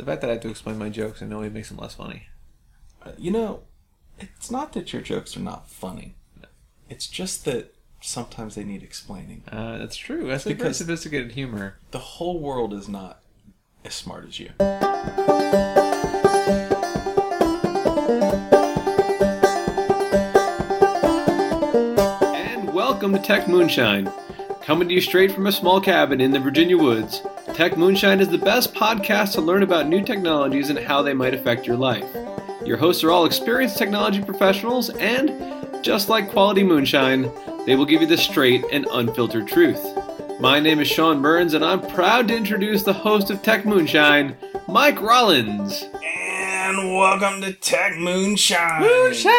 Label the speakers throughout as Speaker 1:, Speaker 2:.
Speaker 1: The fact that I have to explain my jokes, I know it makes them less funny.
Speaker 2: Uh, You know, it's not that your jokes are not funny. It's just that sometimes they need explaining.
Speaker 1: Uh, that's true. That's a very
Speaker 2: Because-
Speaker 1: sophisticated humor.
Speaker 2: The whole world is not as smart as you.
Speaker 1: And welcome to Tech Moonshine. Coming to you straight from a small cabin in the Virginia woods, Tech Moonshine is the best podcast to learn about new technologies and how they might affect your life. Your hosts are all experienced technology professionals, and just like quality moonshine, they will give you the straight and unfiltered truth. My name is Sean Burns, and I'm proud to introduce the host of Tech Moonshine, Mike Rollins.
Speaker 2: And welcome to Tech Moonshine.
Speaker 1: Moonshine!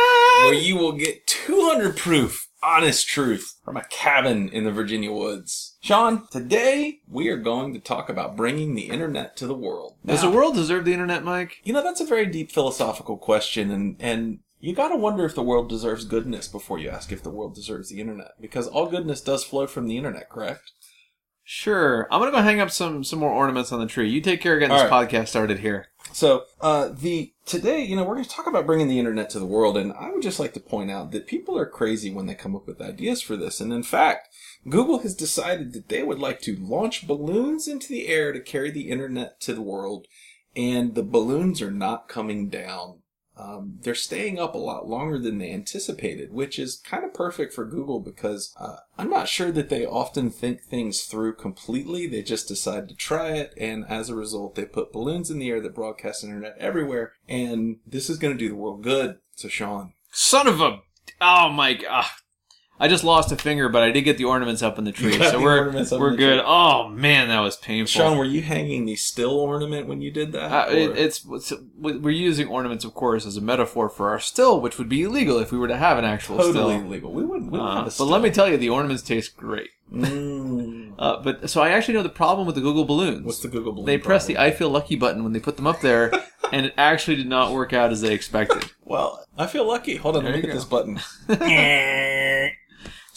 Speaker 2: Where you will get 200 proof, honest truth from a cabin in the Virginia woods. Sean, today we are going to talk about bringing the internet to the world.
Speaker 1: Does the world deserve the internet, Mike?
Speaker 2: You know, that's a very deep philosophical question, and, and you gotta wonder if the world deserves goodness before you ask if the world deserves the internet. Because all goodness does flow from the internet, correct?
Speaker 1: Sure. I'm gonna go hang up some some more ornaments on the tree. You take care of getting
Speaker 2: All
Speaker 1: this
Speaker 2: right.
Speaker 1: podcast started here.
Speaker 2: So, uh, the today, you know, we're going to talk about bringing the internet to the world, and I would just like to point out that people are crazy when they come up with ideas for this. And in fact, Google has decided that they would like to launch balloons into the air to carry the internet to the world, and the balloons are not coming down. Um, they're staying up a lot longer than they anticipated, which is kind of perfect for Google because uh, I'm not sure that they often think things through completely. They just decide to try it, and as a result, they put balloons in the air that broadcast internet everywhere, and this is going to do the world good. So, Sean,
Speaker 1: Son of a oh my Ah. I just lost a finger, but I did get the ornaments up in the tree, so
Speaker 2: the
Speaker 1: we're
Speaker 2: ornaments up in
Speaker 1: we're good.
Speaker 2: tree.
Speaker 1: Oh man, that was painful.
Speaker 2: Sean, were you hanging the still ornament when you did that?
Speaker 1: Uh, it, it's it's- we're using ornaments, of course, as a metaphor for our still, which would be illegal if we were to have an actual
Speaker 2: totally
Speaker 1: still.
Speaker 2: illegal. We wouldn't. We don't
Speaker 1: Uh, but let me tell you, the ornaments taste great.
Speaker 2: Mm.
Speaker 1: Uh, but so I actually know the problem with the Google balloons.
Speaker 2: What's the Google balloon?
Speaker 1: they pressed the? I feel lucky button when they put them up there, and it actually did not work out as they expected.
Speaker 2: Well, I feel lucky. Hold on,
Speaker 1: There
Speaker 2: let me hit
Speaker 1: go.
Speaker 2: this button.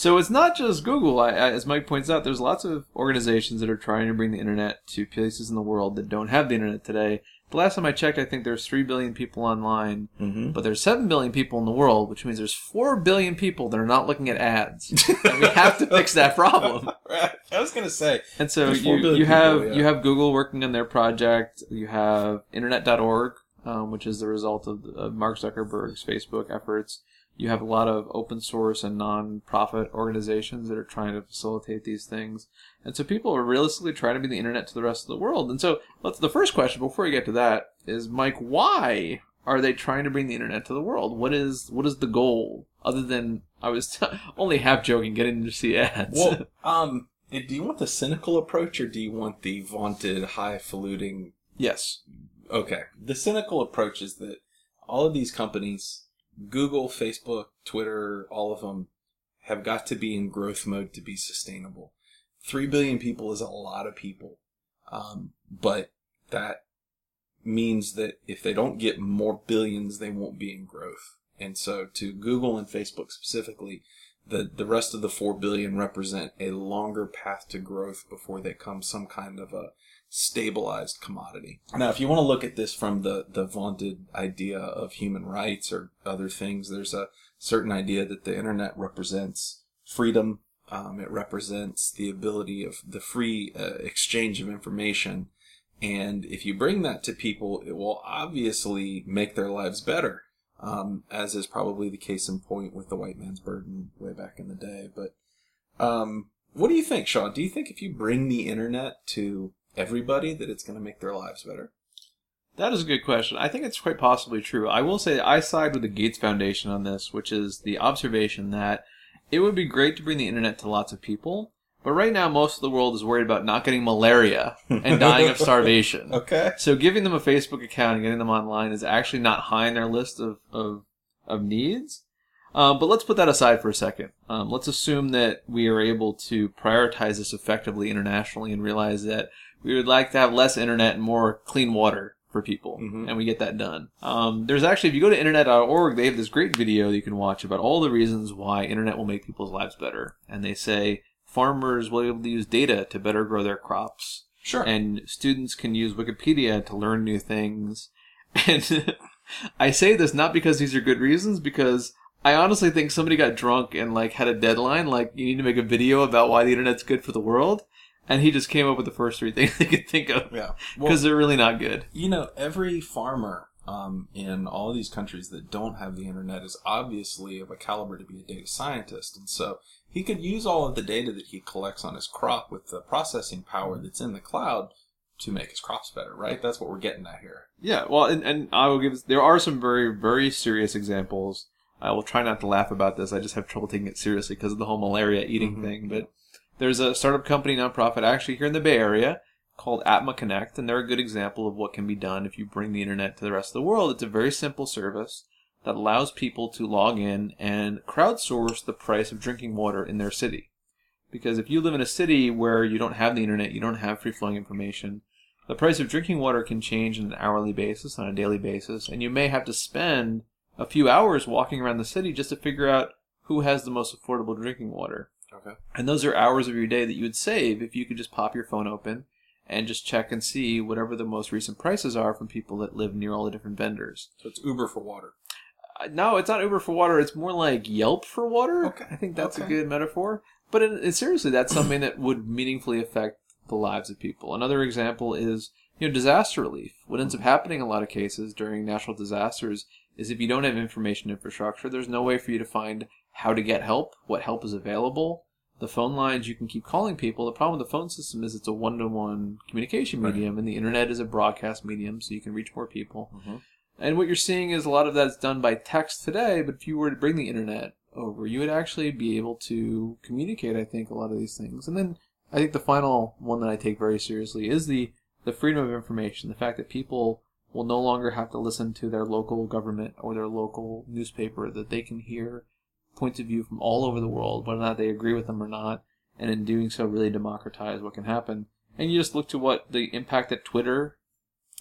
Speaker 1: So it's not just Google. I, I- as Mike points out, there's lots of organizations that are trying to bring the internet to places in the world that don't have the internet today. The last time I checked, I think there's three billion people online,
Speaker 2: mm-hmm.
Speaker 1: but there's seven billion people in the world, which means there's four billion people that are not looking at ads. and we have to fix that problem.
Speaker 2: Right. I was gonna say.
Speaker 1: And so you, you have
Speaker 2: people, yeah.
Speaker 1: you have Google working on their project. You have Internet.org, um, which is the result of, of Mark Zuckerberg's Facebook efforts. You have a lot of open source and non-profit organizations that are trying to facilitate these things. And so people are realistically trying to be the internet to the rest of the world. And so let's, the first question before we get to that is, Mike, why are they trying to bring the internet to the world? What is what is the goal other than I was only half joking getting to see ads?
Speaker 2: Well, um, do you want the cynical approach or do you want the vaunted, highfalutin?
Speaker 1: yes.
Speaker 2: Okay, the cynical approach is that all of these companies, Google, Facebook, Twitter, all of them, have got to be in growth mode to be sustainable. Three billion people is a lot of people, um, but that means that if they don't get more billions, they won't be in growth. And so, to Google and Facebook specifically, the the rest of the four billion represent a longer path to growth before they come some kind of a stabilized commodity. Now, if you want to look at this from the the vaunted idea of human rights or other things, there's a certain idea that the internet represents freedom. Um, it represents the ability of the free uh, exchange of information. And if you bring that to people, it will obviously make their lives better um, as is probably the case in point with the white man's burden way back in the day. But um, what do you think, Sean? Do you think if you bring the internet to everybody, that it's going to make their lives better?
Speaker 1: That is a good question. I think it's quite possibly true. I will say I side with the Gates Foundation on this, which is the observation that it would be great to bring the internet to lots of people, but right now most of the world is worried about not getting malaria and dying of starvation.
Speaker 2: Okay.
Speaker 1: So giving them a Facebook account and getting them online is actually not high in their list of of, of needs. Um, but let's put that aside for a second. Um, let's assume that we are able to prioritize this effectively internationally and realize that we would like to have less internet and more clean water for people,
Speaker 2: Mhm.
Speaker 1: and we get that done. Um, there's actually, if you go to internet.org, they have this great video that you can watch about all the reasons why internet will make people's lives better. And they say farmers will be able to use data to better grow their crops.
Speaker 2: Sure.
Speaker 1: and students can use Wikipedia to learn new things. And I say this not because these are good reasons, because I honestly think somebody got drunk and like had a deadline, like you need to make a video about why the internet's good for the world, and he just came up with the first three things they could think of
Speaker 2: yeah.
Speaker 1: because they're really not good.
Speaker 2: you know, every farmer um, in all of these countries that don't have the internet is obviously of a caliber to be a data scientist, and so he could use all of the data that he collects on his crop with the processing power that's in the cloud to make his crops better. Right? That's what we're getting at here.
Speaker 1: Yeah, well, and, and I will give. There are some very very serious examples. I will try not to laugh about this. I just have trouble taking it seriously because of the whole malaria eating
Speaker 2: Mhm.
Speaker 1: thing. But there's a startup company nonprofit actually here in the Bay Area called Atma Connect, and they're a good example of what can be done if you bring the internet to the rest of the world. It's a very simple service that allows people to log in and crowdsource the price of drinking water in their city. Because if you live in a city where you don't have the internet, you don't have free flowing information, the price of drinking water can change on an hourly basis, on a daily basis, and you may have to spend a few hours walking around the city just to figure out who has the most affordable drinking water.
Speaker 2: Okay.
Speaker 1: And those are hours of your day that you would save if you could just pop your phone open and just check and see whatever the most recent prices are from people that live near all the different vendors.
Speaker 2: So it's Uber for water.
Speaker 1: Uh, No, it's not Uber for water. It's more like Yelp for water.
Speaker 2: Okay.
Speaker 1: I think that's a good metaphor. But in, in- seriously, that's something that would meaningfully affect the lives of people. Another example is you know disaster relief. What ends up happening in a lot of cases during natural disasters is if you don't have information infrastructure, there's no way for you to find how to get help, what help is available. The phone lines you can keep calling people. The problem with the phone system is it's a one-to-one communication
Speaker 2: Right.
Speaker 1: medium, and the internet is a broadcast medium, so you can reach more people.
Speaker 2: Mhm.
Speaker 1: And what you're seeing is a lot of that's done by text today, but if you were to bring the internet over, you would actually be able to communicate, I think, a lot of these things. And then I think the final one that I take very seriously is the, the freedom of information. The fact that people will no longer have to listen to their local government or their local newspaper, that they can hear points of view from all over the world, whether or not they agree with them or not, and in doing so really democratize what can happen. And you just look to what the impact that Twitter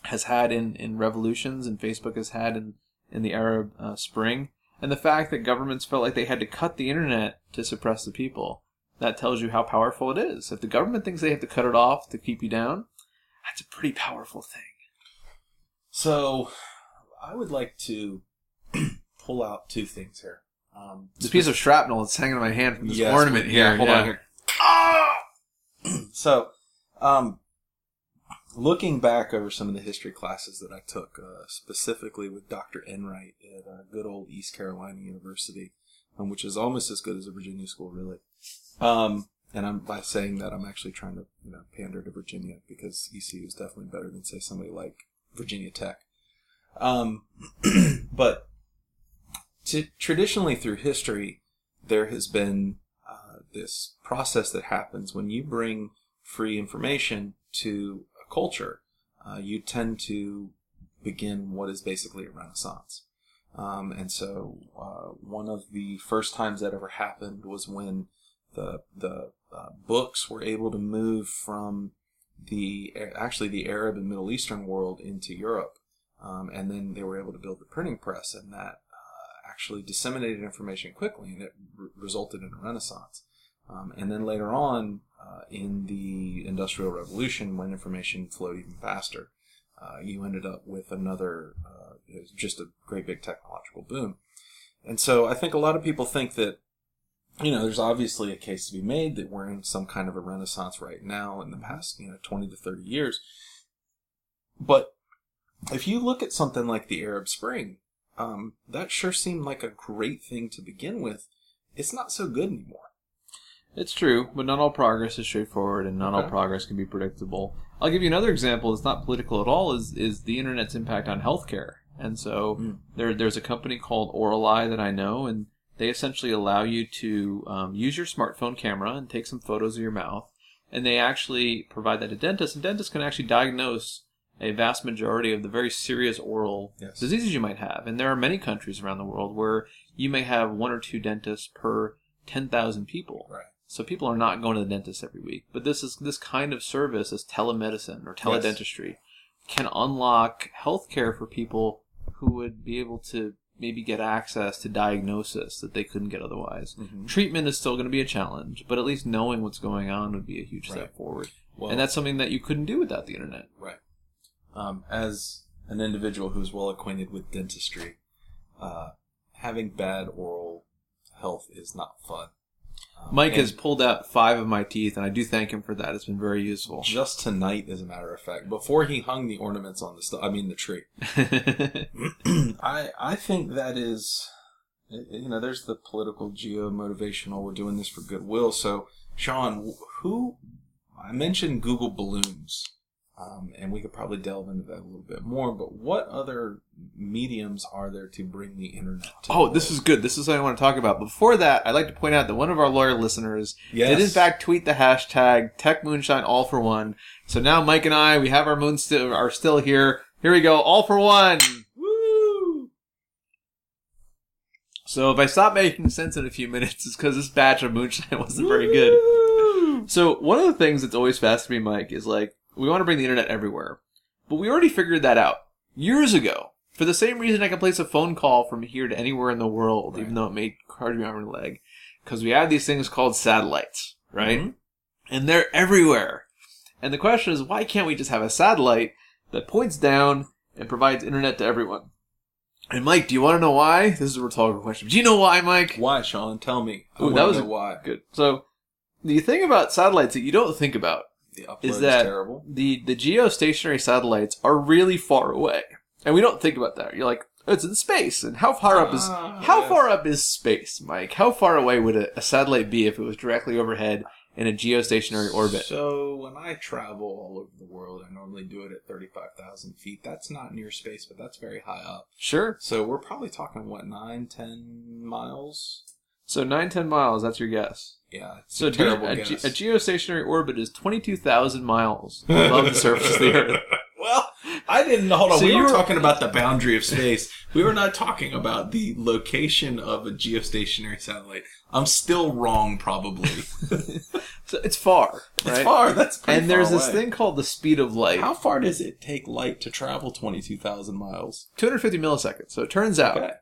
Speaker 1: has had in, in revolutions and Facebook has had in, in the Arab uh, Spring, and the fact that governments felt like they had to cut the internet to suppress the people. That tells you how powerful it is. If the government thinks they have to cut it off to keep you down, that's a pretty powerful thing.
Speaker 2: So I would like to pull out two things here. Um,
Speaker 1: This piece of shrapnel that's hanging in my hand from this
Speaker 2: Yes,
Speaker 1: ornament
Speaker 2: yeah,
Speaker 1: here.
Speaker 2: hold
Speaker 1: yeah.
Speaker 2: on here. So, um, looking back over some of the history classes that I took, uh, specifically with Dr. Enright at uh, good old East Carolina University, um, which is almost as good as a Virginia school, really. Um, and I'm by saying that I'm actually trying to you know pander to Virginia because ECU is definitely better than say somebody like Virginia Tech. Um, but traditionally through history, there has been uh, this process that happens when you bring free information to a culture. Uh, you tend to begin what is basically a renaissance. Um, and so, uh, one of the first times that ever happened was when the the uh, books were able to move from the actually the Arab and Middle Eastern world into Europe, um, and then they were able to build the printing press, and that actually disseminated information quickly, and it re- resulted in a renaissance. Um, and then later on, uh, in the Industrial Revolution, when information flowed even faster, uh, you ended up with another, uh, just a great big technological boom. And so I think a lot of people think that, you know, there's obviously a case to be made that we're in some kind of a renaissance right now in the past, you know, 20 to 30 years. But if you look at something like the Arab Spring, um, that sure seemed like a great thing to begin with. It's not so good anymore.
Speaker 1: It's true, but not all progress is straightforward, and not all progress can be predictable. I'll give you another example. that's not political at all. Is is the internet's impact on healthcare? And so
Speaker 2: Mm.
Speaker 1: there there's a company called Orali that I know, and they essentially allow you to um, use your smartphone camera and take some photos of your mouth, and they actually provide that to dentists, and dentists can actually diagnose a vast majority of the very serious oral
Speaker 2: Yes.
Speaker 1: diseases you might have. And there are many countries around the world where you may have one or two dentists per ten thousand people.
Speaker 2: Right.
Speaker 1: So people are not going to the dentist every week. But this is this kind of service, as telemedicine or teledentistry, can unlock healthcare for people who would be able to maybe get access to diagnosis that they couldn't get otherwise.
Speaker 2: Mhm.
Speaker 1: Treatment is still going to be a challenge, but at least knowing what's going on would be a huge step forward.
Speaker 2: Well,
Speaker 1: and that's something that you couldn't do without the internet.
Speaker 2: right. Um, as an individual who's well acquainted with dentistry, uh, having bad oral health is not fun. Um,
Speaker 1: Mike has pulled out five of my teeth, and I do thank him for that. It's been very useful.
Speaker 2: just tonight, as a matter of fact, before he hung the ornaments on the I mean the tree. I I think that is, you know, there's the political geo motivational. We're doing this for goodwill. So, Sean, who I mentioned Google Balloons, um, and we could probably delve into that a little bit more. But what other mediums are there to bring the internet? to
Speaker 1: oh,
Speaker 2: the
Speaker 1: this is good. This is what I want to talk about. Before that, I'd like to point out that one of our loyal listeners
Speaker 2: yes.
Speaker 1: did in fact tweet the hashtag Tech Moonshine All for One. So now Mike and I, we have our moons still are still here. Here we go, all for one.
Speaker 2: Woo!
Speaker 1: So if I stop making sense in a few minutes, it's because this batch of moonshine wasn't very good. So one of the things that's always fascinated me, Mike, is like we want to bring the internet everywhere, but we already figured that out years ago. For the same reason, I can place a phone call from here to anywhere in the world, even though it may hard me arm and leg, because we have these things called satellites, right?
Speaker 2: Mhm.
Speaker 1: And they're everywhere. And the question is, why can't we just have a satellite that points down and provides internet to everyone? And Mike, do you want to know why? This is a rhetorical question. Do you know why, Mike?
Speaker 2: Why, Sean? Tell me.
Speaker 1: Ooh, that was a-
Speaker 2: why.
Speaker 1: Good. So, the thing about satellites that you don't think about
Speaker 2: The upload
Speaker 1: is
Speaker 2: is,
Speaker 1: that
Speaker 2: terrible.
Speaker 1: the the geostationary satellites are really far away, and we don't think about that. You're like, oh, it's in space, and how far up is
Speaker 2: Ah,
Speaker 1: how
Speaker 2: yes.
Speaker 1: far up is space, Mike? How far away would a, a satellite be if it was directly overhead in a geostationary orbit?
Speaker 2: So when I travel all over the world, I normally do it at thirty-five thousand feet. That's not near space, but that's very high up.
Speaker 1: Sure.
Speaker 2: So we're probably talking what nine, ten miles.
Speaker 1: So nine ten miles. That's your guess.
Speaker 2: Yeah,
Speaker 1: So
Speaker 2: a terrible
Speaker 1: a, ge- a geostationary orbit is twenty two thousand miles above the surface of the Earth.
Speaker 2: well, I didn't hold on.
Speaker 1: So
Speaker 2: we were
Speaker 1: were-
Speaker 2: talking about the boundary of space. We were not talking about the location of a geostationary satellite. I'm still wrong, probably.
Speaker 1: So it's far, right?
Speaker 2: It's far. That's pretty
Speaker 1: and there's this
Speaker 2: away.
Speaker 1: thing called the speed of light.
Speaker 2: How far does it take light to travel twenty-two thousand miles?
Speaker 1: 250 milliseconds. So it turns out
Speaker 2: Okay.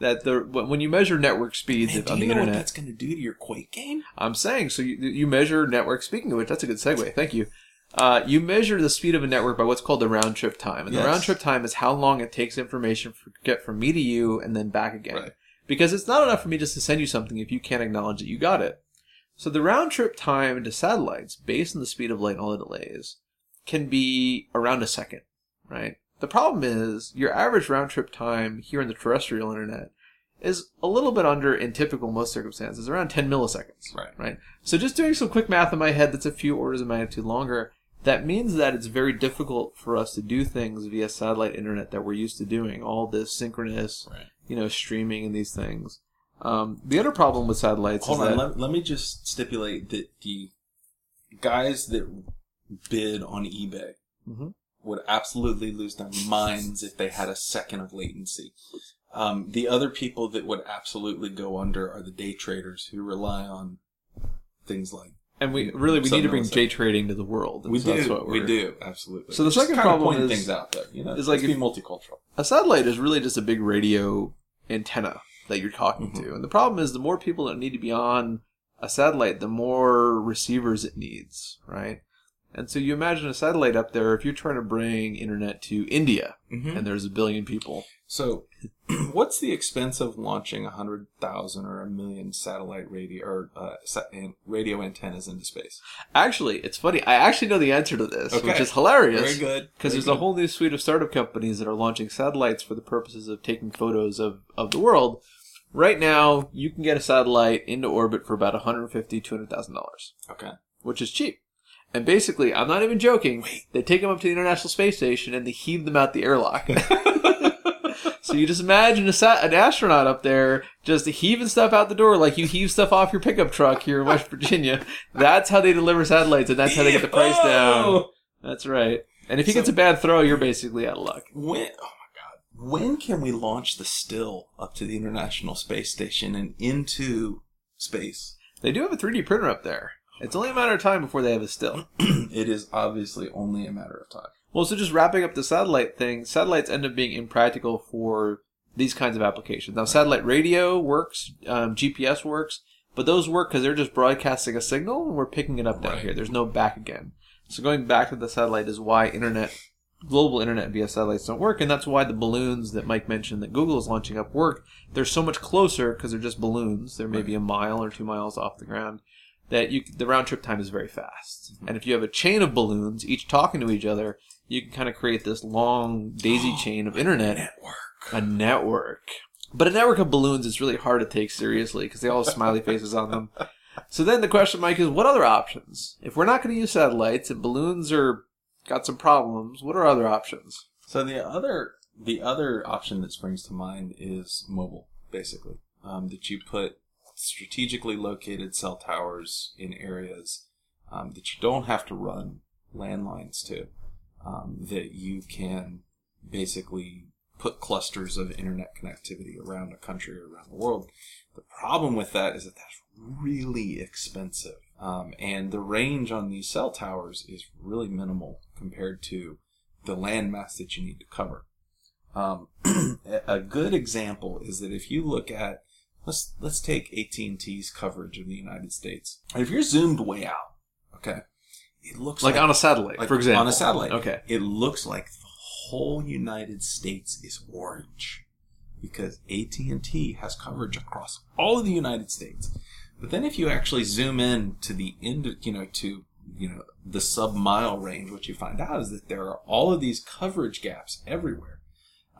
Speaker 1: That the when you measure network speeds
Speaker 2: Man, do
Speaker 1: on
Speaker 2: you
Speaker 1: the
Speaker 2: know what
Speaker 1: internet,
Speaker 2: that's going to do to your Quake game?
Speaker 1: I'm saying so you you measure network. Speaking of which, that's a good segue. Thank you. Uh, you measure the speed of a network by what's called the round trip time, and
Speaker 2: Yes.
Speaker 1: the round trip time is how long it takes information to get from me to you and then back again.
Speaker 2: Right.
Speaker 1: Because it's not enough for me just to send you something if you can't acknowledge that you got it. So the round trip time to satellites, based on the speed of light and all the delays, can be around a second, right? The problem is your average round trip time here in the terrestrial internet is a little bit under in typical most circumstances, around 10 milliseconds.
Speaker 2: Right.
Speaker 1: Right. So just doing some quick math in my head that's a few orders of magnitude longer, that means that it's very difficult for us to do things via satellite internet that we're used to doing, all this synchronous,
Speaker 2: Right.
Speaker 1: you know, streaming and these things. Um, the other problem with satellites
Speaker 2: Hold
Speaker 1: is
Speaker 2: on.
Speaker 1: that
Speaker 2: Let, let me just stipulate that the guys that bid on eBay
Speaker 1: Mhm.
Speaker 2: Would absolutely lose their minds if they had a second of latency. Um, the other people that would absolutely go under are the day traders who rely on things like
Speaker 1: and we really we need to bring J trading to the world.
Speaker 2: we
Speaker 1: so that's
Speaker 2: do.
Speaker 1: what
Speaker 2: We do absolutely.
Speaker 1: So the
Speaker 2: Just
Speaker 1: second problem is-
Speaker 2: things out there. You know,
Speaker 1: is like
Speaker 2: be multicultural.
Speaker 1: A satellite is really just a big radio antenna that you're talking
Speaker 2: Mm-hmm.
Speaker 1: to. And the problem is the more people that need to be on a satellite, the more receivers it needs, right? And so you imagine a satellite up there, if you're trying to bring internet to India
Speaker 2: Mm-hmm.
Speaker 1: and there's a billion people,
Speaker 2: So, what's the expense of launching a hundred thousand or a million satellite radio or uh, radio antennas into space?
Speaker 1: actually, it's funny. I actually know the answer to this, which is hilarious.
Speaker 2: Very good.
Speaker 1: Because there's a whole new suite of startup companies that are launching satellites for the purposes of taking photos of, of the world. Right now, you can get a satellite into orbit for about $150,000, $200,000,
Speaker 2: Okay.
Speaker 1: which is cheap. And basically, I'm not even joking, they take them up to the International Space Station and they heave them out the airlock. so you just imagine a sat- an astronaut up there just heaving stuff out the door like you heave stuff off your pickup truck here in West Virginia. That's how they deliver satellites and that's how they get the price down. That's right. And if he
Speaker 2: So-
Speaker 1: gets a bad throw, you're basically out of luck.
Speaker 2: When? Oh my God! When can we launch the still up to the International Space Station and into space?
Speaker 1: They do have a 3D printer up there. It's only a matter of time before they have a still.
Speaker 2: it is obviously only a matter of time.
Speaker 1: Well, so just wrapping up the satellite thing, satellites end up being impractical for these kinds of applications. Now, satellite radio works, um, GPS works, but those work because they're just broadcasting a signal and we're picking it up down
Speaker 2: Right.
Speaker 1: here. There's no back again. So going back to the satellite is why internet, global internet via satellites don't work, and that's why the balloons that Mike mentioned that Google is launching up work. They're so much closer because they're just balloons. They're maybe a mile or two miles off the ground. That you the round trip time is very fast. And if you have a chain of balloons, each talking to each other, you can kind of create this long daisy chain of internet
Speaker 2: Network.
Speaker 1: a network. But a network of balloons is really hard to take seriously because they all have smiley faces on them. So then the question, Mike, is what other options? If we're not going to use satellites and balloons are got some problems, what are other options?
Speaker 2: So the other the other option that springs to mind is mobile, basically. Um, that you put strategically located cell towers in areas um, that you don't have to run landlines to. Um, that you can basically put clusters of internet connectivity around a country or around the world. The problem with that is that that's really expensive. Um, and the range on these cell towers is really minimal compared to the landmass that you need to cover. Um, a good example is that if you look at let's let's take AT&T's coverage of the United States. And if you're zoomed way out, okay, it looks
Speaker 1: Like,
Speaker 2: like,
Speaker 1: on a satellite,
Speaker 2: like
Speaker 1: for example.
Speaker 2: on a satellite.
Speaker 1: Okay.
Speaker 2: It looks like the whole United States is orange because AT&T has coverage across all of the United States. But then if you actually zoom in to the end, you know, to you know the sub mile range, what you find out is that there are all of these coverage gaps everywhere,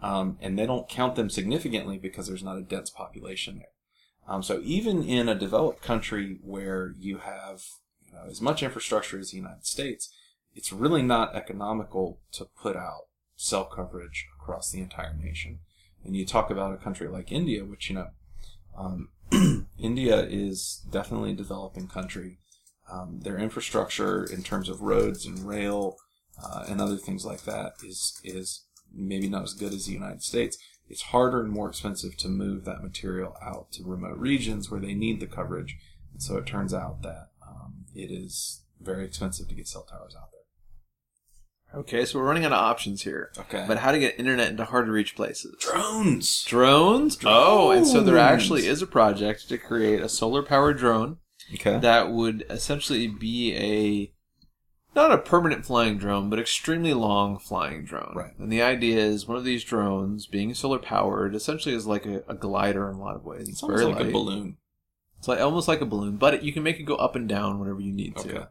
Speaker 2: um, and they don't count them significantly because there's not a dense population there. Um, so even in a developed country where you have you know, as much infrastructure as the United States, it's really not economical to put out cell coverage across the entire nation. And you talk about a country like India, which you know, um, India is definitely a developing country. Um, their infrastructure in terms of roads and rail uh, and other things like that is is maybe not as good as the United States. It's harder and more expensive to move that material out to remote regions where they need the coverage. And so it turns out that um, it is very expensive to get cell towers out there.
Speaker 1: Okay, so we're running out of options here.
Speaker 2: Okay.
Speaker 1: But how to get internet into hard to reach places?
Speaker 2: drones.
Speaker 1: Drones? Oh, and so there actually is a project to create a solar powered drone
Speaker 2: Okay.
Speaker 1: that would essentially be a not a permanent flying drone, but extremely long flying drone.
Speaker 2: Right.
Speaker 1: And the idea is one of these drones, being solar powered, essentially is like a, a glider in a lot of ways. It's,
Speaker 2: It's almost
Speaker 1: very
Speaker 2: like a balloon.
Speaker 1: It's like almost like a balloon, but it, you can make it go up and down whenever you need
Speaker 2: Okay.
Speaker 1: to.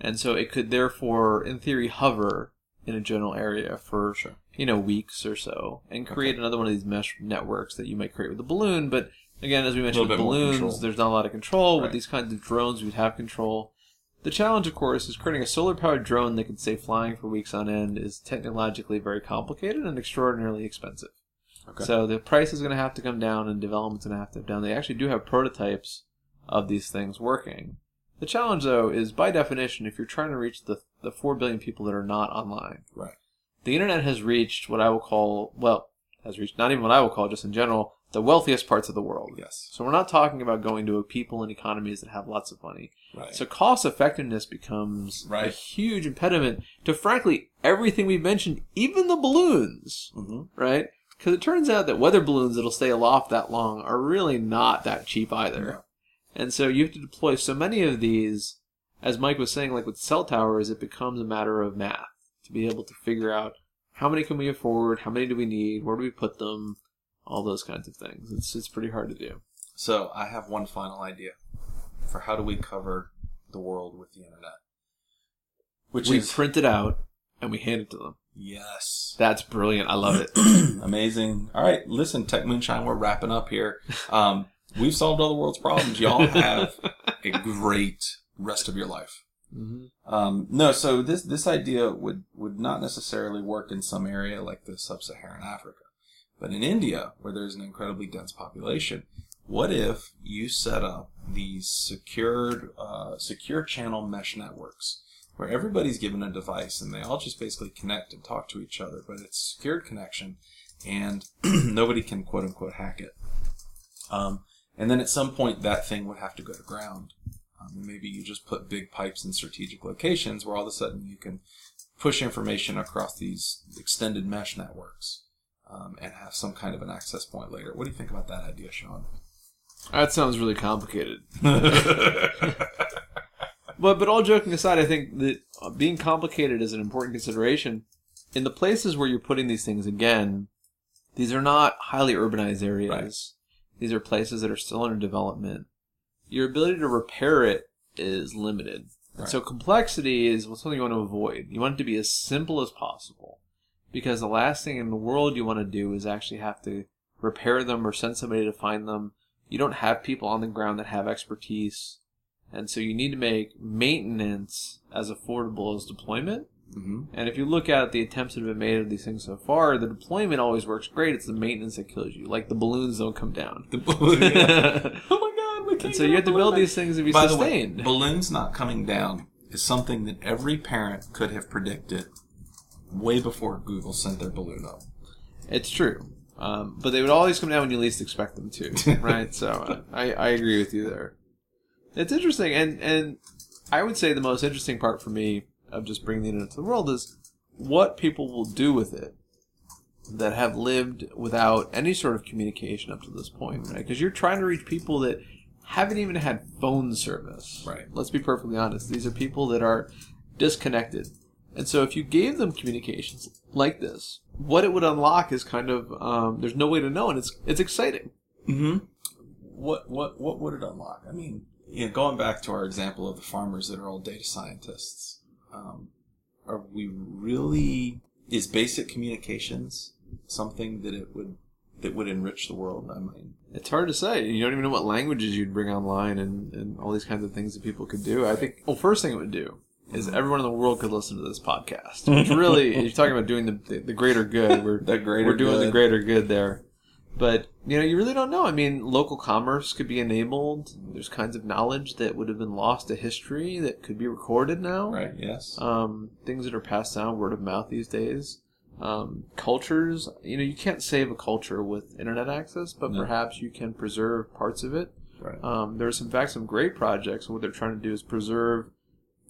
Speaker 1: And so it could therefore, in theory, hover in a general area for
Speaker 2: Sure.
Speaker 1: you know weeks or so, and create another one of these mesh networks that you might create with a balloon. But again, as we mentioned, with
Speaker 2: bit more control.
Speaker 1: balloons, there's not a lot of control. With these kinds of drones, we'd have control. The challenge, of course, is creating a solar powered drone that can stay flying for weeks on end is technologically very complicated and extraordinarily expensive.
Speaker 2: Okay.
Speaker 1: So the price is going to have to come down and development's going to have to come down. They actually do have prototypes of these things working. The challenge, though, is by definition, if you're trying to reach the, the 4 billion people that are not online,
Speaker 2: Right.
Speaker 1: the internet has reached what I will call, well, has reached not even what I will call, just in general, the wealthiest parts of the world.
Speaker 2: Yes.
Speaker 1: So we're not talking about going to a people and economies that have lots of money.
Speaker 2: Right.
Speaker 1: So cost effectiveness becomes a huge impediment to, frankly, everything we've mentioned, even the balloons
Speaker 2: hmm
Speaker 1: right? Because it turns out that weather balloons that'll stay aloft that long are really not that cheap either.
Speaker 2: No.
Speaker 1: And so you have to deploy so many of these, as Mike was saying, like with cell towers, it becomes a matter of math to be able to figure out how many can we afford, how many do we need, where do we put them, all those kinds of things. It's it's pretty hard to do.
Speaker 2: So I have one final idea for how do we cover the world with the internet, which
Speaker 1: we
Speaker 2: is
Speaker 1: print it out and we hand it to them.
Speaker 2: yes,
Speaker 1: That's brilliant. I love it.
Speaker 2: amazing. All right, listen, Tech Moonshine, we're wrapping up here. Um, we've solved all the world's problems. Y'all have a great rest of your life.
Speaker 1: hmm
Speaker 2: Um, no, so this this idea would would not necessarily work in some area like the sub-Saharan Africa, but in India, where there's an incredibly dense population, what if you set up these secured uh, secure channel mesh networks where everybody's given a device and they all just basically connect and talk to each other, but it's secured connection and nobody can quote unquote hack it. Um, and then at some point that thing would have to go to ground. Um, maybe you just put big pipes in strategic locations where all of a sudden you can push information across these extended mesh networks um, and have some kind of an access point later. What do you think about that idea, Sean?
Speaker 1: That sounds really complicated. But but all joking aside, I think that uh, being complicated is an important consideration. In the places where you're putting these things again, these are not highly urbanized areas. These are places that are still under development. Your ability to repair it is limited. And so complexity is something you want to avoid. You want it to be as simple as possible. Because the last thing in the world you want to do is actually have to repair them or send somebody to find them. You don't have people on the ground that have expertise. And so you need to make maintenance as affordable as deployment.
Speaker 2: hmm
Speaker 1: And if you look at the attempts that have been made of these things so far, the deployment always works great. It's the maintenance that kills you. Like the balloons don't come down.
Speaker 2: The balloon. oh my god, we can't.
Speaker 1: And so you have to build
Speaker 2: back.
Speaker 1: these things to be
Speaker 2: By
Speaker 1: sustained.
Speaker 2: the way, balloons not coming down is something that every parent could have predicted way before Google sent their balloon up.
Speaker 1: It's true. Um, but they would always come down when you least expect them to, right? so uh, I, I agree with you there. It's interesting, and and I would say the most interesting part for me of just bringing the internet to the world is what people will do with it that have lived without any sort of communication up to this point, right? Because you're trying to reach people that haven't even had phone service.
Speaker 2: Right.
Speaker 1: Let's be perfectly honest. These are people that are disconnected. And so if you gave them communications like this, what it would unlock is kind of um, there's no way to know, and it's it's exciting.
Speaker 2: Mm-hmm. What what what would it unlock? I mean, you know, going back to our example of the farmers that are all data scientists, um, are we really is basic communications something that it would that would enrich the world? I mean,
Speaker 1: It's hard to say. You don't even know what languages you'd bring online and, and all these kinds of things that people could do. I think, well, first thing it would do is everyone in the world could listen to this podcast. Which really, if you're talking about doing the, the, the greater good, we're,
Speaker 2: The greater
Speaker 1: we're doing the greater good there. But, you know, you really don't know. I mean, local commerce could be enabled. There's kinds of knowledge that would have been lost to history that could be recorded now.
Speaker 2: right? Yes.
Speaker 1: um, things that are passed down word of mouth these days. Um, cultures, you know, you can't save a culture with internet access, but
Speaker 2: No.
Speaker 1: perhaps you can preserve parts of it.
Speaker 2: right.
Speaker 1: Um, there's in fact some great projects. and What they're trying to do is preserve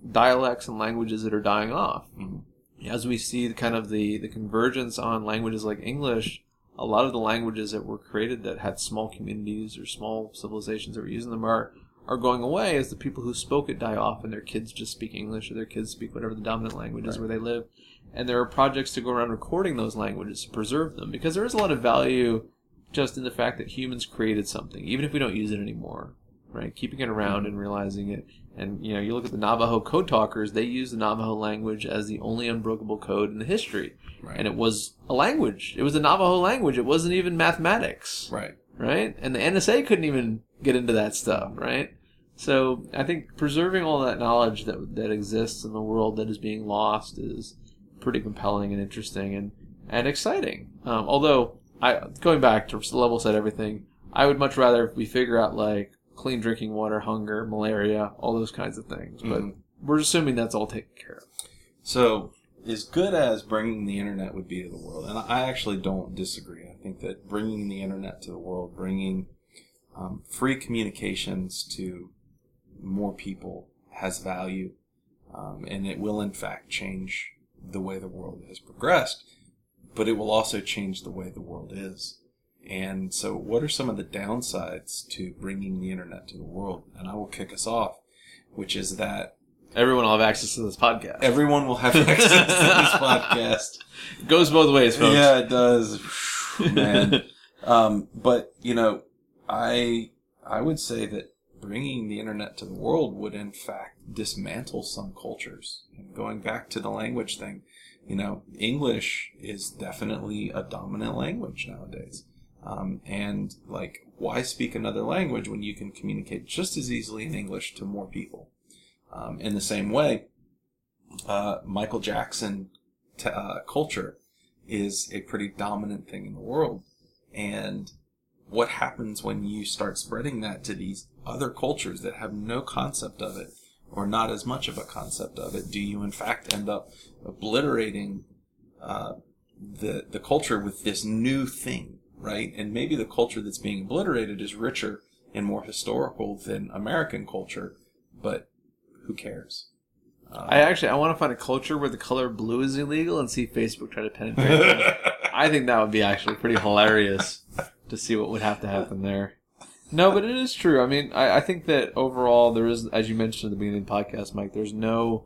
Speaker 1: dialects and languages that are dying off.
Speaker 2: Mhm.
Speaker 1: As we see the kind of the, the convergence on languages like English, a lot of the languages that were created that had small communities or small civilizations that were using them are are going away as the people who spoke it die off and their kids just speak English or their kids speak whatever the dominant language is
Speaker 2: Right.
Speaker 1: where they live. And there are projects to go around recording those languages to preserve them because there is a lot of value just in the fact that humans created something, even if we don't use it anymore, right? Keeping it around and realizing it. And, you know, you look at the Navajo code talkers, they use the Navajo language as the only unbreakable code in the history.
Speaker 2: Right.
Speaker 1: And it was a language. It was a Navajo language. It wasn't even mathematics
Speaker 2: right.
Speaker 1: right? And the NSA couldn't even get into that stuff, right? So I think preserving all that knowledge that that exists in the world that is being lost is pretty compelling and interesting and and exciting. Um, although I going back to level set everything, I would much rather we figure out like clean drinking water, hunger, malaria, all those kinds of things. But
Speaker 2: Mhm.
Speaker 1: we're assuming that's all taken care of.
Speaker 2: So, as good as bringing the internet would be to the world, and I actually don't disagree. I think that bringing the internet to the world, bringing um, free communications to more people has value, um, and it will in fact change the way the world has progressed, but it will also change the way the world is. And so, what are some of the downsides to bringing the internet to the world? And I will kick us off, which is that
Speaker 1: Everyone will have access to this podcast.
Speaker 2: everyone will have access to this podcast.
Speaker 1: It goes both ways, folks.
Speaker 2: Yeah, it does, man. um, but you know, I I would say that bringing the internet to the world would, in fact, dismantle some cultures. And going back to the language thing, you know, English is definitely a dominant language nowadays. Um, and like, why speak another language when you can communicate just as easily in English to more people? Um, in the same way, uh, Michael Jackson t- uh, culture is a pretty dominant thing in the world. And what happens when you start spreading that to these other cultures that have no concept of it or not as much of a concept of it? Do you in fact end up obliterating uh, the the culture with this new thing, right? And maybe the culture that's being obliterated is richer and more historical than American culture, but who cares?
Speaker 1: I actually I want to find a culture where the color blue is illegal and see Facebook try to penetrate. I think that would be actually pretty hilarious to see what would have to happen there. No, but it is true. I mean, I, I think that overall there is, as you mentioned at the beginning of the podcast, Mike, there's no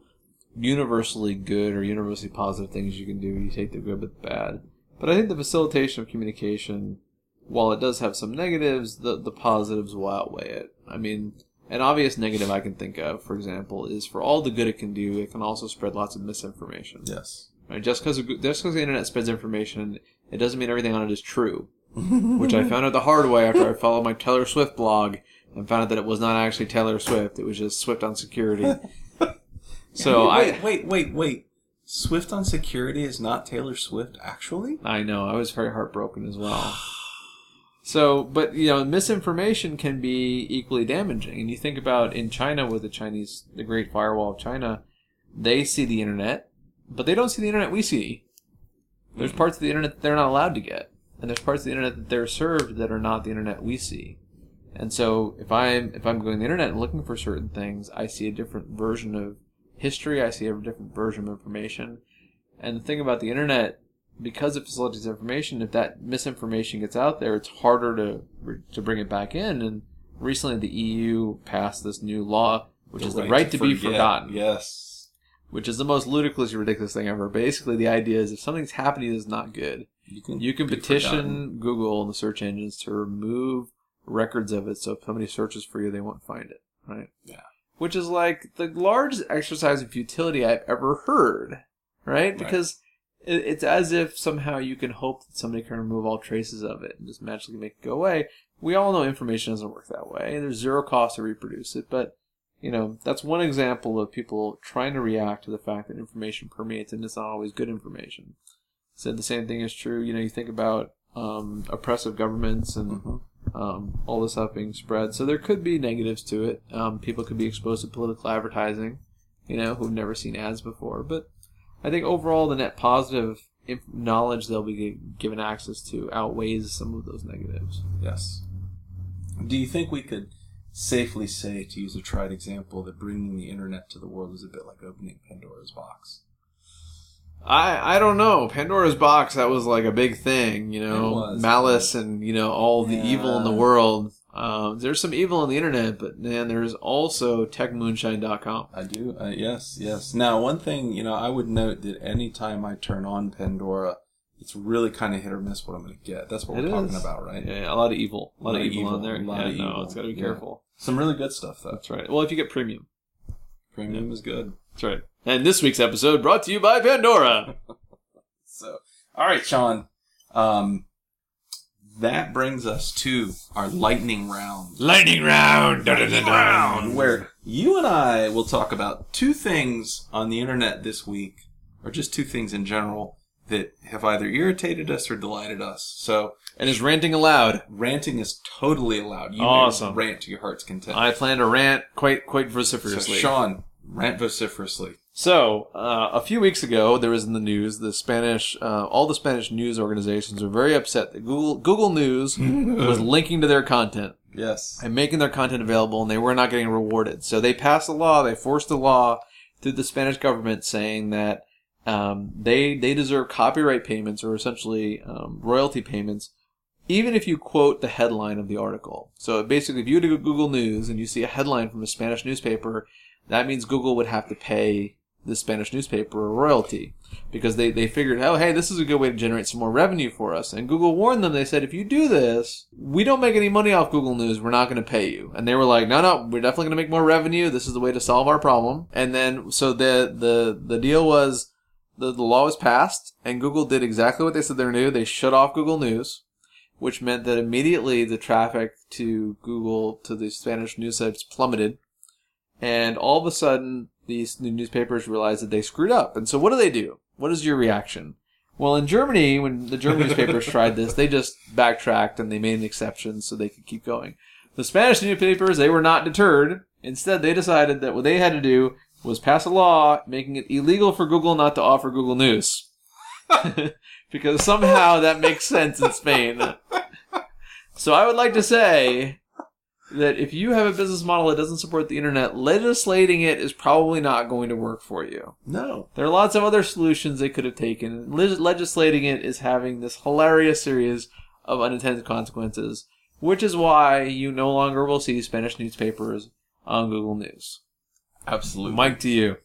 Speaker 1: universally good or universally positive things you can do. You take the good with the bad. But I think the facilitation of communication, while it does have some negatives, the, the positives will outweigh it. I mean, an obvious negative I can think of, for example, is for all the good it can do, it can also spread lots of misinformation.
Speaker 2: Yes.
Speaker 1: Right? Just because just because the internet spreads information, it doesn't mean everything on it is true. Which I found out the hard way after I followed my Taylor Swift blog and found out that it was not actually Taylor Swift; it was just Swift on security. so
Speaker 2: wait,
Speaker 1: I,
Speaker 2: wait, wait, wait. Swift on security is not Taylor Swift, actually.
Speaker 1: I know I was very heartbroken as well. So, but you know, misinformation can be equally damaging. And you think about in China with the Chinese, the Great Firewall of China, they see the internet, but they don't see the internet we see. There's hmm. parts of the internet that they're not allowed to get, and there's parts of the internet that they're served that are not the internet we see. And so, if I'm if I'm going to the internet and looking for certain things, I see a different version of history. I see a different version of information. And the thing about the internet, because it facilitates information, if that misinformation gets out there, it's harder to to bring it back in. And recently, the EU passed this new law, which is the right to, be forgotten
Speaker 2: Yes.
Speaker 1: which is the most ludicrously ridiculous thing ever. Basically, the idea is if something's happening that's not good,
Speaker 2: You can,
Speaker 1: you can petition
Speaker 2: forgotten.
Speaker 1: Google and the search engines to remove records of it, so if somebody searches for you, they won't find it. Right?
Speaker 2: Yeah.
Speaker 1: Which is like the largest exercise of futility I've ever heard. Right?
Speaker 2: Right.
Speaker 1: Because it's as if somehow you can hope that somebody can remove all traces of it and just magically make it go away. We all know information doesn't work that way. There's zero cost to reproduce it, but you know, that's one example of people trying to react to the fact that information permeates and it's not always good information. So the same thing is true. You know, you think about um, oppressive governments and
Speaker 2: Mhm.
Speaker 1: Um, all this stuff being spread. So there could be negatives to it. Um, people could be exposed to political advertising, you know, who've never seen ads before. But I think overall, the net positive knowledge they'll be given access to outweighs some of those negatives.
Speaker 2: Yes. Do you think we could safely say, to use a tried example, that bringing the internet to the world is a bit like opening Pandora's box?
Speaker 1: I I don't know. Pandora's box that was like a big thing, you
Speaker 2: It
Speaker 1: know,
Speaker 2: was.
Speaker 1: malice and you know all the evil in the world. Um, there's some evil on the internet, but man, there's also techmoonshine.com.
Speaker 2: I do. Uh, yes, yes. Now, one thing, you know, I would note that anytime I turn on Pandora, it's really kind of hit or miss what I'm going to get. That's what
Speaker 1: It
Speaker 2: we're talking about, right?
Speaker 1: Yeah, a lot of evil, a lot, of evil, on there.
Speaker 2: a lot
Speaker 1: yeah,
Speaker 2: of
Speaker 1: no,
Speaker 2: evil.
Speaker 1: it's got to be
Speaker 2: Yeah.
Speaker 1: careful.
Speaker 2: Some really good stuff, though.
Speaker 1: That's right. Well, if you get premium,
Speaker 2: Premium is good.
Speaker 1: that's right. And this week's episode brought to you by Pandora.
Speaker 2: So, all right, Sean. Um, that brings us to our lightning round.
Speaker 1: Lightning round.
Speaker 2: round where you and I will talk about two things on the internet this week, or just two things in general that have either irritated us or delighted us. So
Speaker 1: And is ranting allowed?
Speaker 2: ranting is totally allowed. You
Speaker 1: Awesome.
Speaker 2: rant to your heart's content.
Speaker 1: I plan to rant quite quite
Speaker 2: so
Speaker 1: vociferously.
Speaker 2: Sean, rant vociferously.
Speaker 1: So, uh, a few weeks ago, there was in the news the Spanish, uh, all the Spanish news organizations were very upset that Google Google News was linking to their content
Speaker 2: Yes.
Speaker 1: and making their content available, and they were not getting rewarded. So they passed a law, they forced a law through the Spanish government saying that um, they they deserve copyright payments or essentially um, royalty payments, even if you quote the headline of the article. So basically, if you go to Google News and you see a headline from a Spanish newspaper, that means Google would have to pay the Spanish newspaper a royalty because they, they figured, oh, hey, this is a good way to generate some more revenue for us. And Google warned them. They said, if you do this, we don't make any money off Google News. We're not going to pay you. And they were like, no, no, we're definitely going to make more revenue. This is the way to solve our problem. And then, so the, the, the deal was the, the law was passed and Google did exactly what they said they were going to do. They shut off Google News, which meant that immediately the traffic to Google, to the Spanish news sites plummeted. And all of a sudden, these new newspapers realized that they screwed up. And so what do they do? What is your reaction? Well, in Germany, when the German newspapers tried this, they just backtracked and they made an exception so they could keep going. The Spanish newspapers, they were not deterred. Instead, they decided that what they had to do was pass a law making it illegal for Google not to offer Google News. because somehow that makes sense in Spain. So I would like to say that if you have a business model that doesn't support the internet, legislating it is probably not going to work for you.
Speaker 2: No.
Speaker 1: There are lots of other solutions they could have taken. Leg- legislating it is having this hilarious series of unintended consequences, which is why you no longer will see Spanish newspapers on Google News.
Speaker 2: Absolutely.
Speaker 1: Mike, to you.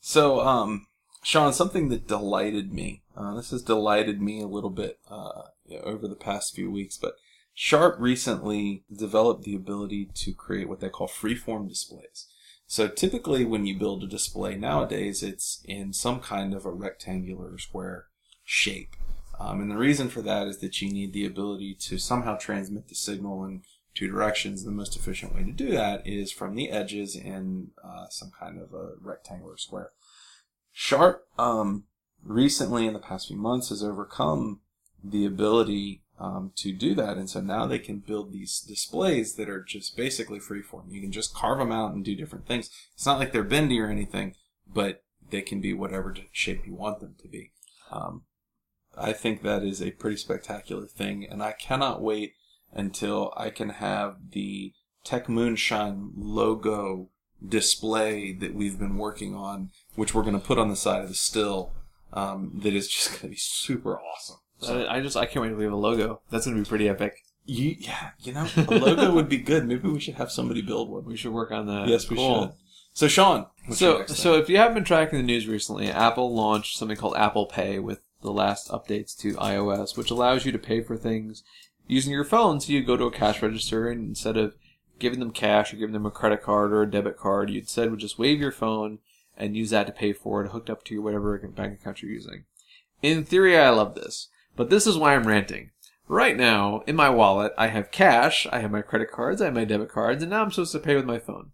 Speaker 2: So, um, Sean, something that delighted me. Uh, this has delighted me a little bit uh, over the past few weeks, but Sharp recently developed the ability to create what they call freeform displays. So typically, when you build a display nowadays, it's in some kind of a rectangular square shape. Um, and the reason for that is that you need the ability to somehow transmit the signal in two directions. The most efficient way to do that is from the edges in uh, some kind of a rectangular square. Sharp um, recently, in the past few months, has overcome the ability um, to do that, and so now they can build these displays that are just basically freeform. You can just carve them out and do different things. It's not like they're bendy or anything, but they can be whatever shape you want them to be. Um, I think that is a pretty spectacular thing, and I cannot wait until I can have the Tech Moonshine logo display that we've been working on, which we're going to put on the side of the still. Um, that is just going to be super awesome.
Speaker 1: So, I, I just I can't wait to leave a logo. That's gonna be pretty epic.
Speaker 2: You, yeah, you know, a logo would be good. Maybe we should have somebody build one.
Speaker 1: We should work on that.
Speaker 2: Yes, we
Speaker 1: Cool.
Speaker 2: should. So, Sean,
Speaker 1: So, so if you haven't been tracking the news recently, Apple launched something called Apple Pay with the last updates to iOS, which allows you to pay for things using your phone. So you go to a cash register and instead of giving them cash or giving them a credit card or a debit card, you instead would just wave your phone and use that to pay for it, hooked up to your whatever bank account you're using. In theory, I love this, but this is why I'm ranting. Right now, in my wallet, I have cash, I have my credit cards, I have my debit cards, and now I'm supposed to pay with my phone.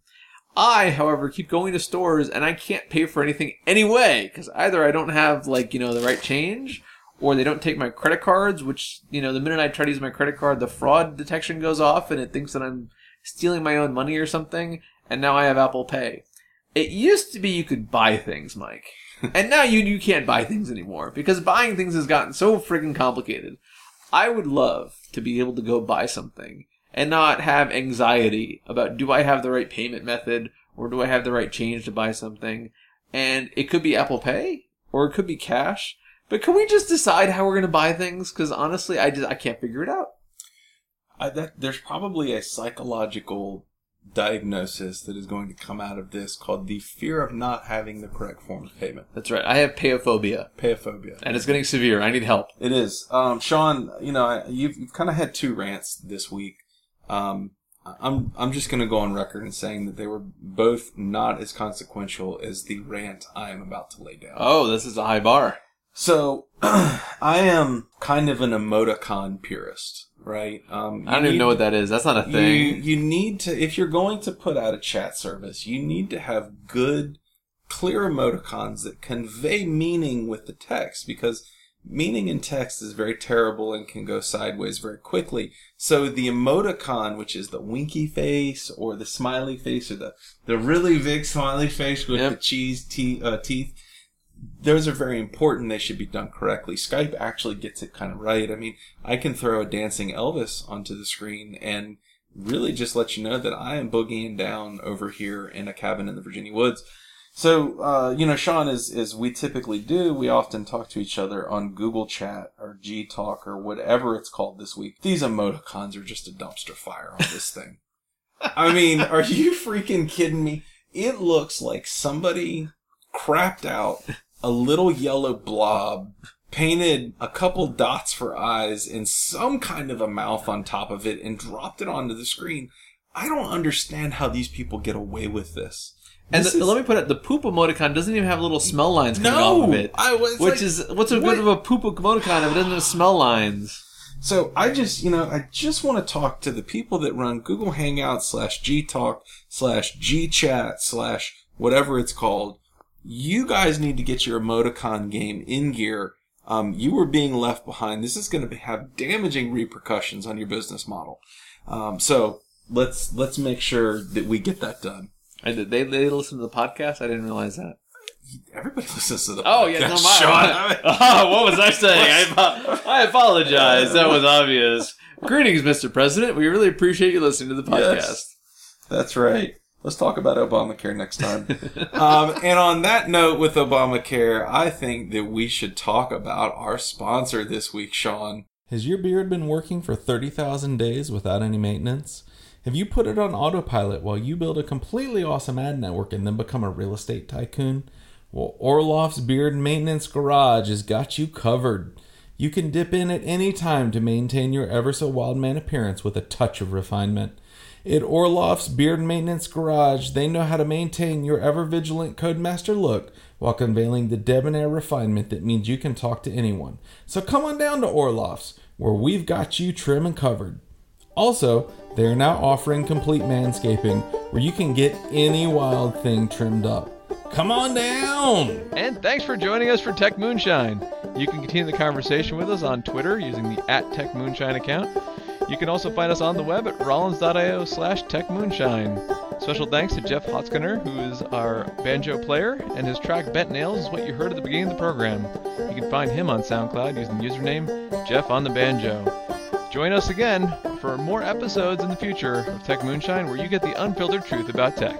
Speaker 1: I, however, keep going to stores and I can't pay for anything anyway because either I don't have like you know the right change, or they don't take my credit cards. Which you know the minute I try to use my credit card, the fraud detection goes off and it thinks that I'm stealing my own money or something. And now I have Apple Pay. It used to be you could buy things, Mike, and now you you can't buy things anymore because buying things has gotten so friggin' complicated. I would love to be able to go buy something and not have anxiety about do I have the right payment method or do I have the right change to buy something. And it could be Apple Pay or it could be cash. But can we just decide how we're going to buy things? Because honestly, I just I can't figure it out.
Speaker 2: I, that, there's probably a psychological diagnosis that is going to come out of this called the fear of not having the correct form of payment.
Speaker 1: That's right. I have payophobia,
Speaker 2: Payophobia.
Speaker 1: and it's getting severe. I need help.
Speaker 2: It is. Um, Sean, you know, you've, you've kind of had two rants this week. Um, I'm, I'm just going to go on record and saying that they were both not as consequential as the rant I am about to lay down.
Speaker 1: Oh, this is a high bar.
Speaker 2: So, I am kind of an emoticon purist, right? Um,
Speaker 1: I don't
Speaker 2: you
Speaker 1: even know what that is. That's not a
Speaker 2: You,
Speaker 1: thing.
Speaker 2: you need to, if you're going to put out a chat service, you need to have good, clear emoticons that convey meaning with the text because meaning in text is very terrible and can go sideways very quickly. So the emoticon, which is the winky face or the smiley face or the, the really big smiley face with
Speaker 1: Yep.
Speaker 2: the cheese te- uh, teeth, those are very important. They should be done correctly. Skype actually gets it kind of right. I mean, I can throw a dancing Elvis onto the screen and really just let you know that I am boogieing down over here in a cabin in the Virginia woods. So, uh, you know, Sean, as, as we typically do, we often talk to each other on Google Chat or G Talk or whatever it's called this week. These emoticons are just a dumpster fire on this thing. I mean, are you freaking kidding me? It looks like somebody crapped out a little yellow blob, painted a couple dots for eyes and some kind of a mouth on top of it and dropped it onto the screen. I don't understand how these people get away with this.
Speaker 1: And the-
Speaker 2: is-
Speaker 1: let me put it: the poop emoticon doesn't even have little smell lines coming
Speaker 2: no,
Speaker 1: off of it.
Speaker 2: I
Speaker 1: Which
Speaker 2: like-
Speaker 1: is what's so
Speaker 2: what?
Speaker 1: good of a poop emoticon if it doesn't have smell lines?
Speaker 2: So I just, you know, I just want to talk to the people that run Google Hangout slash G Talk slash G Chat slash whatever it's called. You guys need to get your emoticon game in gear. Um, you were being left behind. This is going to have damaging repercussions on your business model. Um, so let's let's make sure that we get that done.
Speaker 1: I did. They they listen to the podcast. I didn't realize that.
Speaker 2: Everybody listens to the
Speaker 1: Oh yeah, no, my,
Speaker 2: Sean.
Speaker 1: oh, what was I saying? I, I apologize. That was obvious. Greetings, Mr. President. We really appreciate you listening to the podcast.
Speaker 2: Yes. That's right. Let's talk about Obamacare next time. um, and on that note, with Obamacare, I think that we should talk about our sponsor this week, Sean. Has your beard been working for 30,000 days without any maintenance? Have you put it on autopilot while you build a completely awesome ad network and then become a real estate tycoon? Well, Orloff's Beard Maintenance Garage has got you covered. You can dip in at any time to maintain your ever so wild man appearance with a touch of refinement. At Orloff's Beard Maintenance Garage, they know how to maintain your ever vigilant Codemaster look while conveying the debonair refinement that means you can talk to anyone. So come on down to Orloff's, where we've got you trim and covered. Also, they are now offering complete manscaping, where you can get any wild thing trimmed up. Come on down!
Speaker 1: And thanks for joining us for Tech Moonshine. You can continue the conversation with us on Twitter using the at Tech Moonshine account. You can also find us on the web at rollins.io slash techmoonshine. Special thanks to Jeff Hotzkener, who is our banjo player, and his track Bent Nails is what you heard at the beginning of the program. You can find him on SoundCloud using the username Jeff on the Banjo. Join us again for more episodes in the future of Tech Moonshine where you get the unfiltered truth about tech.